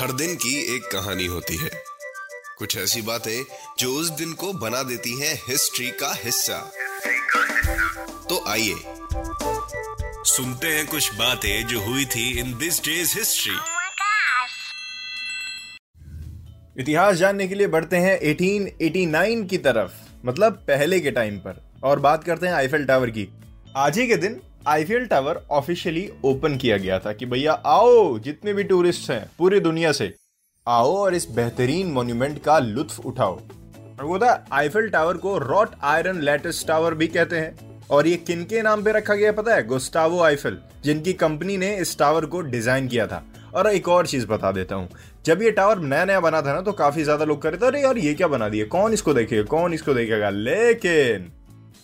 हर दिन की एक कहानी होती है। कुछ ऐसी बातें जो उस दिन को बना देती हैं हिस्ट्री का हिस्सा। तो आइए सुनते हैं कुछ बातें जो हुई थी इन दिस डेज़ हिस्ट्री. इतिहास जानने के लिए बढ़ते हैं 1889 की तरफ़ मतलब पहले के टाइम पर। और बात करते हैं आईफेल टावर की। आज ही के दिन आईफेल टावर ऑफिशियली ओपन किया गया था कि भैया, आओ, जितने भी टूरिस्ट हैं, पूरी दुनिया से, आओ और इस बेहतरीन मॉन्यूमेंट का लुत्फ उठाओ। और वो था, आईफेल टावर को रॉट आयरन लेटेस्ट टावर भी कहते हैं। और ये किन के नाम पे रखा गया पता है? गुस्टावो आईफेल, जिनकी कंपनी ने इस टावर को डिज़ाइन किया था। और एक और चीज़ बता देता हूँ, जब ये टावर नया नया बना था ना तो काफ़ी ज़्यादा लोग कर रहे थे, अरे यार, ये क्या बना दिया? कौन इसको देखेगा? कौन इसको देखेगा? लेकिन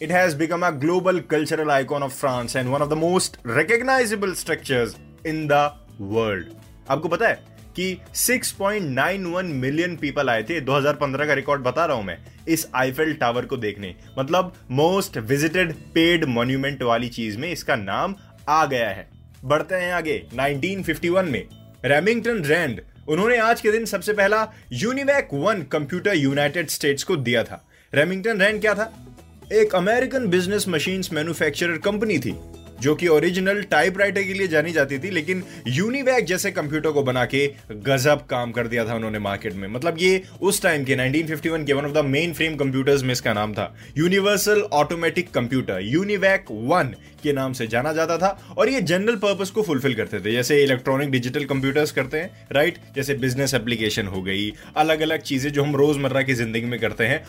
It has become a global cultural icon of France and one of the most recognizable structures in the world. आपको पता है कि 6.91 मिलियन पीपल आए थे 2015 का रिकॉर्ड बता रहा हूँ मैं, इस आईफेल टावर को देखने। मतलब मोस्ट विजिटेड पेड मॉन्यूमेंट वाली चीज़ में इसका नाम आ गया है। बढ़ते हैं आगे 1951 में। रेमिंगटन रैंड उन्होंने आज के दिन सबसे पहला UNIVAC one computer United States को दिया था। रेमिंगटन रैंड क्या था? एक American business machines manufacturer company थी, जो कि ओरिजिनल टाइपराइटर के लिए जानी जाती थी, लेकिन यूनिवैक जैसे कंप्यूटर को बना के गजब काम कर दिया था उन्होंने मार्केट में। मतलब ये उस टाइम के 1951 के one of the mainframe computers में इसका नाम था। Universal automatic computer UNIVAC one के नाम से जाना जाता था, और ये जनरल पर्पज को फुलफिल करते थे। जैसे इलेक्ट्रॉनिक डिजिटल कंप्यूटर्स करते हैं राइट जैसे बिज़नेस एप्लीकेशन हो गई अलग अलग चीज़ें जो हम रोज़मर्रा की ज़िंदगी में करते हैं,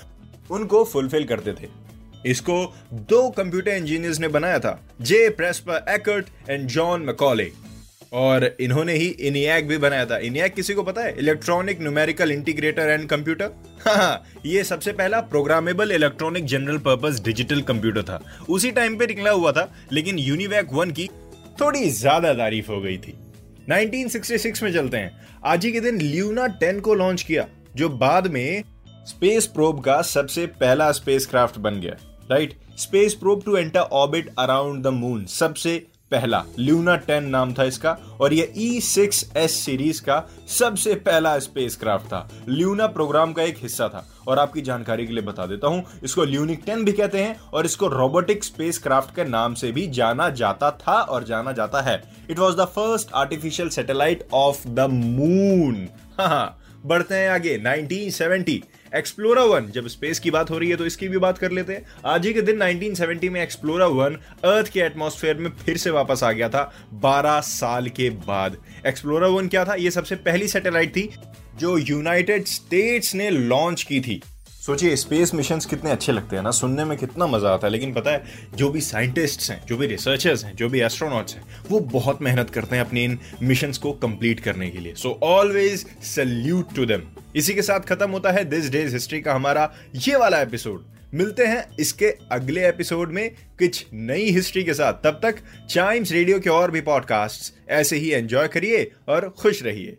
उनको फुलफिल करते थे। इसको दो कंप्यूटर इंजीनियर्स ने बनाया था J Presper Eckert and John Mauchly और इन्होंने ही इनियक भी बनाया था। इनियक किसी को पता है? Electronic numerical integrator and computer हाँ ये सबसे पहला programmable electronic general purpose digital computer था। उसी टाइम पे निकला हुआ था, लेकिन यूनिवैक वन की थोड़ी ज़्यादा तारीफ़ हो गई थी। 1966 में चलते हैं। आज ही के दिन ल्यूना 10 को लॉन्च किया, जो बाद में स्पेस प्रोब का सबसे पहला स्पेसक्राफ्ट बन गया right space probe to enter orbit around the moon सबसे पहला ल्यूना टेन नाम था इसका, और यह ई सिक्स एस सीरीज़ का सबसे पहला स्पेसक्राफ्ट था। ल्यूना प्रोग्राम का एक हिस्सा था, और आपकी जानकारी के लिए बता देता हूँ, इसको ल्यूनिक टेन भी कहते हैं, और इसको रोबोटिक स्पेसक्राफ्ट के नाम से भी जाना जाता था और जाना जाता है। It was the first artificial satellite of the moon हाँ बढ़ते हैं आगे 1970 एक्सप्लोरा वन, जब स्पेस की बात हो रही है तो इसकी भी बात कर लेते हैं। आज ही के दिन 1970 में एक्सप्लोरा वन अर्थ के एटमॉस्फेयर में फिर से वापस आ गया था 12 साल के बाद। एक्सप्लोरा वन क्या था? यह सबसे पहली सैटेलाइट थी जो यूनाइटेड स्टेट्स ने लॉन्च की थी। सोचिए स्पेस मिशन कितने अच्छे लगते हैं ना। सुनने में कितना मज़ा आता है। लेकिन पता है, जो भी साइंटिस्ट्स हैं, जो भी रिसर्चर्स हैं, जो भी एस्ट्रोनॉट्स हैं, वो बहुत मेहनत करते हैं अपने इन मिशन को कंप्लीट करने के लिए। So always salute to them इसी के साथ खत्म होता है दिस डेज़ हिस्ट्री का हमारा ये वाला एपिसोड मिलते हैं इसके अगले एपिसोड में कुछ नई हिस्ट्री के साथ। तब तक चाइम्स रेडियो के और भी पॉडकास्ट ऐसे ही एंजॉय करिए और खुश रहिए।